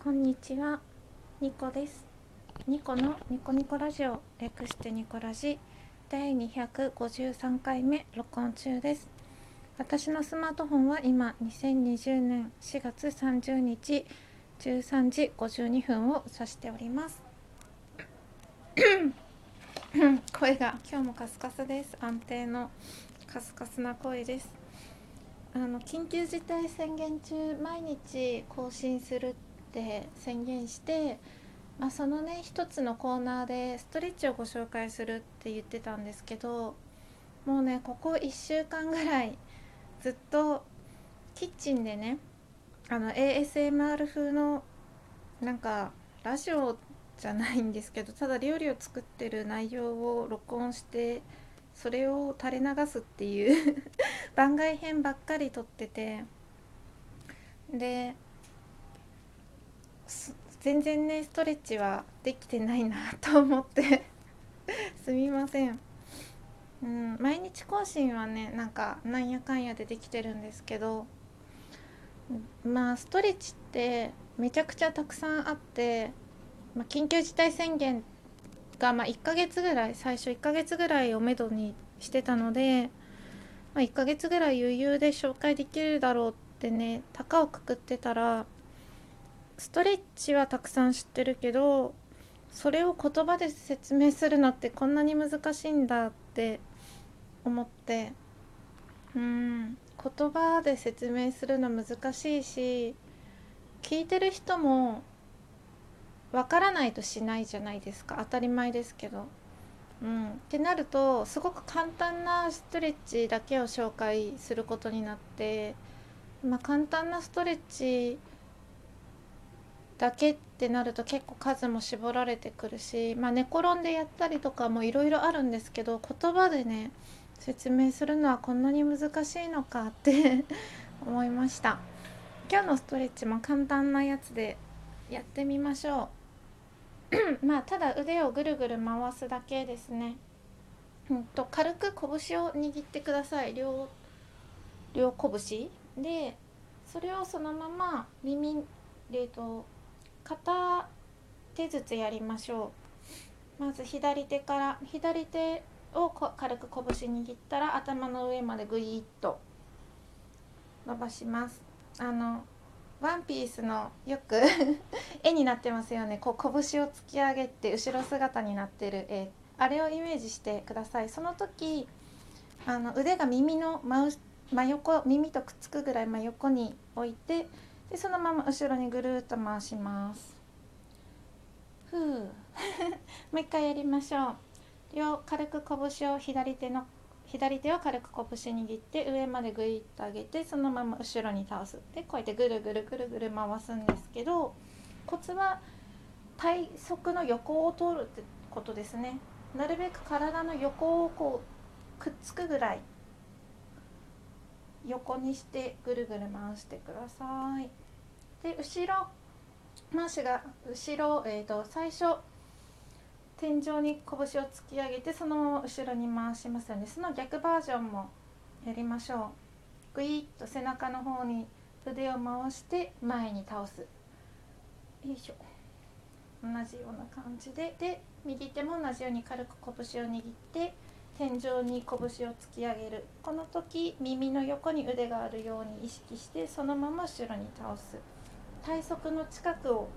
こんにちは、ニコです。ニコのニコニコラジオ、略してニコラジ第253回目録音中です。私のスマートフォンは今2020年4月30日13時52分を指しております。声が今日もカスカスです。安定のカスカスな声です。あの緊急事態宣言中毎日更新するって宣言して、まあ、そのね一つのコーナーでストレッチをご紹介するって言ってたんですけどもうねここ1週間ぐらいずっとキッチンでねあの ASMR 風のなんかラジオじゃないんですけどただ料理を作ってる内容を録音してそれを垂れ流すっていう 番外編ばっかり撮っててで全然ねストレッチはできてないなと思って。すみません、うん、毎日更新はねなんかなんやかんやでできてるんですけど。まあストレッチってめちゃくちゃたくさんあって、まあ、緊急事態宣言がまあ1ヶ月ぐらい最初1ヶ月ぐらいをめどにしてたので、まあ、1ヶ月ぐらい余裕で紹介できるだろうってね高をくくってたらストレッチはたくさん知ってるけどそれを言葉で説明するのってこんなに難しいんだって思ってうん言葉で説明するの難しいし聞いてる人もわからないとしないじゃないですか当たり前ですけど。うん、ってなるとすごく簡単なストレッチだけを紹介することになって、まあ、簡単なストレッチだけってなると結構数も絞られてくるし、まあ、寝転んでやったりとかもいろいろあるんですけど言葉でね説明するのはこんなに難しいのかって 思いました。今日のストレッチも簡単なやつでやってみましょう。まあただ腕をぐるぐる回すだけですね。うんと軽く拳を握ってください。両両拳でそれをそのまま耳えっと片手ずつやりましょう。まず左手から左手を軽く拳握ったら頭の上までぐいっと伸ばします。あのワンピースのよく 絵になってますよね。こう拳を突き上げて後ろ姿になってる絵。あれをイメージしてください。その時あの腕が耳の真真横耳とくっつくぐらい真横に置いてでそのまま後ろにぐるっと回します。ふう。もう一回やりましょう。両軽く拳を左手の左手を軽く拳握って上までグイッと上げてそのまま後ろに倒す。でこうやってぐるぐるぐるぐる回すんですけどコツは体側の横を通るってことですね。なるべく体の横をこうくっつくぐらい横にしてぐるぐる回してください。で後ろ回しが後ろ、えー、と最初天井に拳を突き上げてそのまま後ろに回しますのでその逆バージョンもやりましょう。グイッと背中の方に腕を回して前に倒す。よいしょ。同じような感じで。で右手も同じように軽く拳を握って天井に拳を突き上げる。この時耳の横に腕があるように意識してそのまま後ろに倒す。体側の近くをも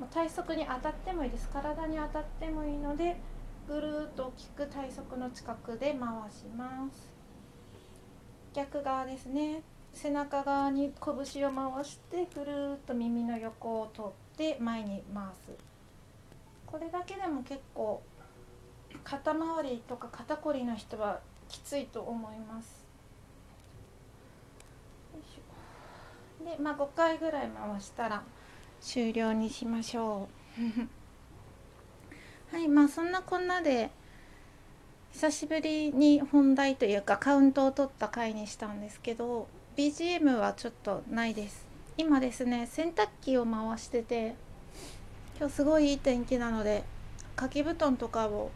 う体側に当たってもいいです。体に当たってもいいのでぐるーっと大きく体側の近くで回します。逆側ですね。背中側に拳を回してぐるーっと耳の横を取って前に回す。これだけでも結構肩周りとか肩こりの人はきついと思います。いでまあ5回ぐらい回したら終了にしましょう。はいまあそんなこんなで久しぶりに本題というかカウントを取った回にしたんですけど BGM はちょっとないです。今ですね洗濯機を回してて今日すごいいい天気なので掛け布団とかを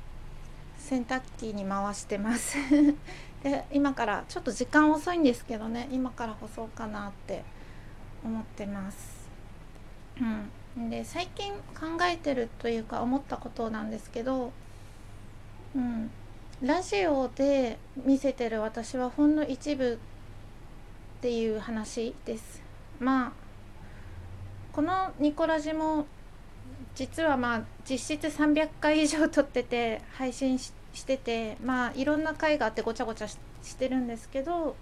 洗濯機に回してます。で今からちょっと時間遅いんですけどね今から干そうかなって思ってます。うん。で最近考えてるというか思ったことなんですけど、うん、ラジオで見せてる私はほんの一部っていう話です。まあこのニコラジも実はまあ実質300回以上撮ってて配信ししててまあいろんな回があってごちゃごちゃしてるんですけど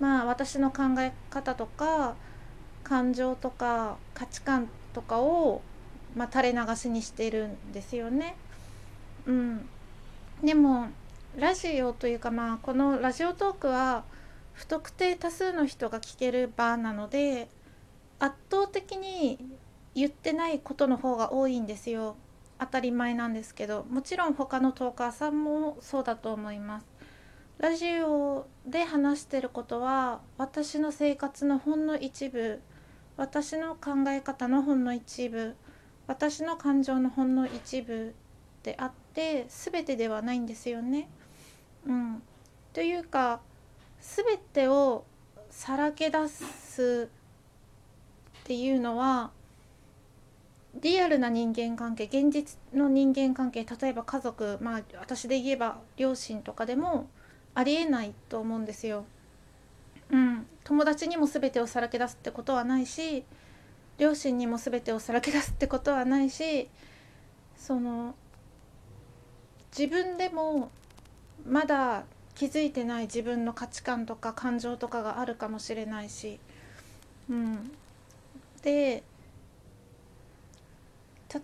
まあ私の考え方とか感情とか価値観とかを、まあ、垂れ流しにしてるんですよね。うん、でもラジオというかまあこのラジオトークは不特定多数の人が聞ける場なので圧倒的に言ってないことの方が多いんですよ当たり前なんですけどもちろん他のトーカーさんもそうだと思いますラジオで話してることは私の生活のほんの一部私の考え方のほんの一部私の感情のほんの一部であって全てではないんですよね。うん、というか全てをさらけ出すっていうのはリアルな人間関係現実の人間関係例えば家族まあ私で言えば両親とかでもありえないと思うんですよ。うん、友達にも全てをさらけ出すってことはないし両親にも全てをさらけ出すってことはないしその自分でもまだ気づいてない自分の価値観とか感情とかがあるかもしれないし、うん、で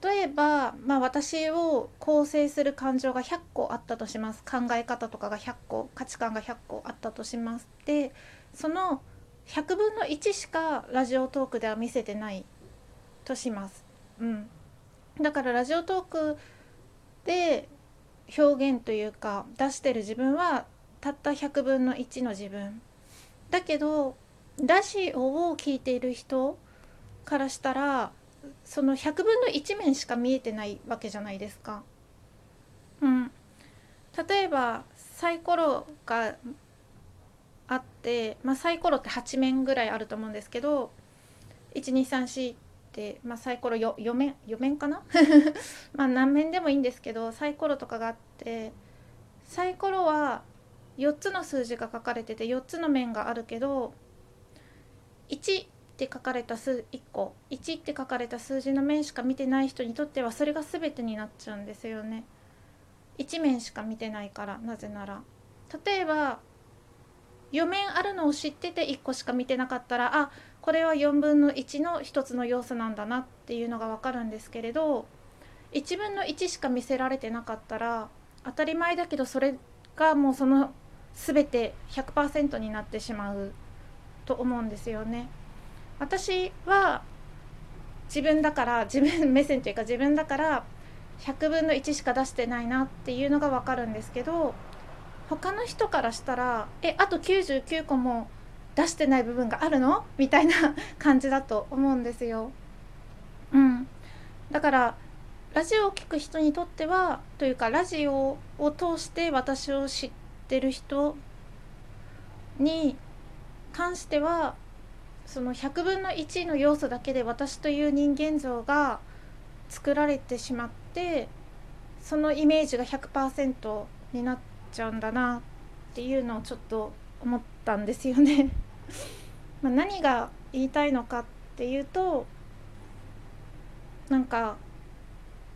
例えば、まあ、私を構成する感情が100個あったとします。考え方とかが100個価値観が100個あったとします。でその100分の1しかラジオトークでは見せてないとします。うん、だからラジオトークで表現というか出してる自分はたった100分の1の自分。だけどラジオを聴いている人からしたらその100分の1面しか見えてないわけじゃないですか。うん、例えばサイコロがあって、まあ、サイコロって8面ぐらいあると思うんですけど1234って、まあ、サイコロ 4, 4面4面かな？まあ何面でもいいんですけどサイコロとかがあってサイコロは4つの数字が書かれてて4つの面があるけど1って書かれた数1個1って書かれた数字の面しか見てない人にとってはそれが全てになっちゃうんですよね。1面しか見てないからなぜなら。例えば4面あるのを知ってて1個しか見てなかったらあこれは4分の1の1つの要素なんだなっていうのが分かるんですけれど1分の1しか見せられてなかったら当たり前だけどそれがもうその全て100%になってしまうと思うんですよね。私は自分だから自分目線というか自分だから100分の1しか出してないなっていうのが分かるんですけど他の人からしたらえあと99個も出してない部分があるの？みたいな感じだと思うんですよ。うん、だからラジオを聴く人にとってはというかラジオを通して私を知ってる人に関してはその100分の1の要素だけで私という人間像が作られてしまってそのイメージが100%になっちゃうんだなっていうのをちょっと思ったんですよね。ま何が言いたいのかっていうとなんか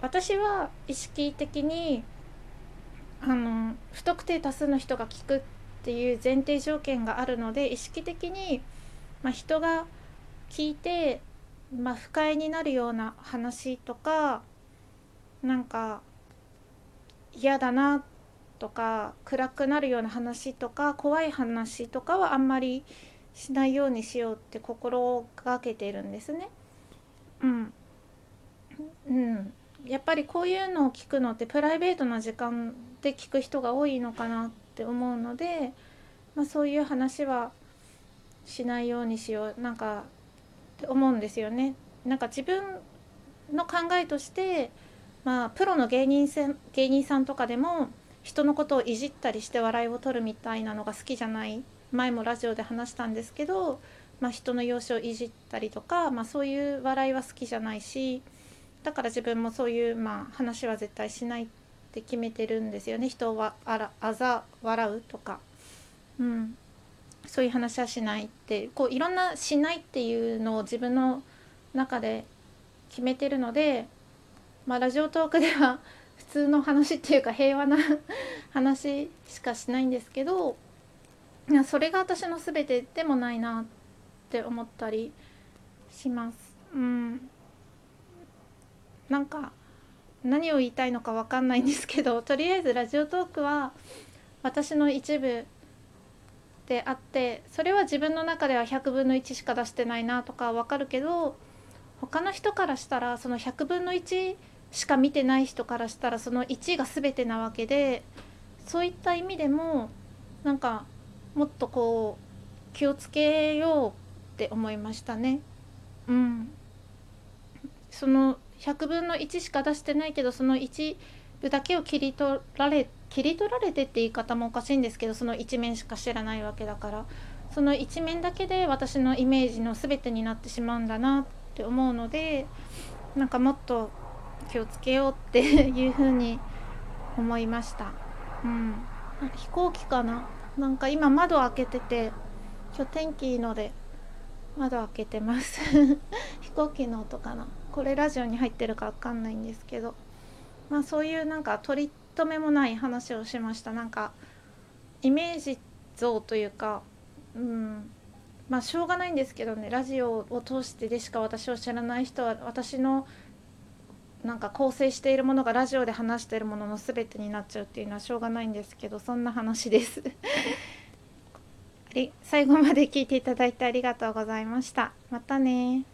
私は意識的にあの不特定多数の人が聞くっていう前提条件があるので意識的に、まあ、人が聞いて、まあ、不快になるような話とかなんか嫌だなとか暗くなるような話とか怖い話とかはあんまりしないようにしようって心がけてるんですね。うん、うん、やっぱりこういうのを聞くのってプライベートな時間で聞く人が多いのかなって思うので、まあ、そういう話はしないようにしようなんか思うんですよね。なんか自分の考えとしてまあプロの芸人さん芸人さんとかでも人のことをいじったりして笑いを取るみたいなのが好きじゃない。前もラジオで話したんですけどまあ、人の容姿をいじったりとか、まあ、そういう笑いは好きじゃないしだから自分もそういう、まあ、話は絶対しないって決めてるんですよね。人はあらあざ笑うとか、うん、そういう話はしないってこういろんなしないっていうのを自分の中で決めてるので、まあ、ラジオトークでは 普通の話っていうか平和な 話しかしないんですけどそれが私の全てでもないなって思ったりします。うん、なんか何を言いたいのか分かんないんですけどとりあえずラジオトークは私の一部であってそれは自分の中では100分の1しか出してないなとか分かるけど他の人からしたらその100分の1しか見てない人からしたらその1が全てなわけでそういった意味でもなんかもっとこう気をつけようって思いましたね。うん、その100分の1しか出してないけどその一部だけを切り取られ切り取られてって言い方もおかしいんですけどその一面しか知らないわけだから。その一面だけで私のイメージの全てになってしまうんだなって思うのでなんかもっと気をつけようっていうふうに思いました。うん、飛行機かな？なんか今窓開けてて今日天気いいので窓開けてます。飛行機の音かな？これラジオに入ってるか分かんないんですけど。まあそういうなんか取り留めもない話をしました。なんかイメージ像というかうん。まあしょうがないんですけどねラジオを通してでしか私を知らない人は私のなんか構成しているものがラジオで話しているものの全てになっちゃうっていうのはしょうがないんですけどそんな話です。最後まで聞いていただいてありがとうございました。またね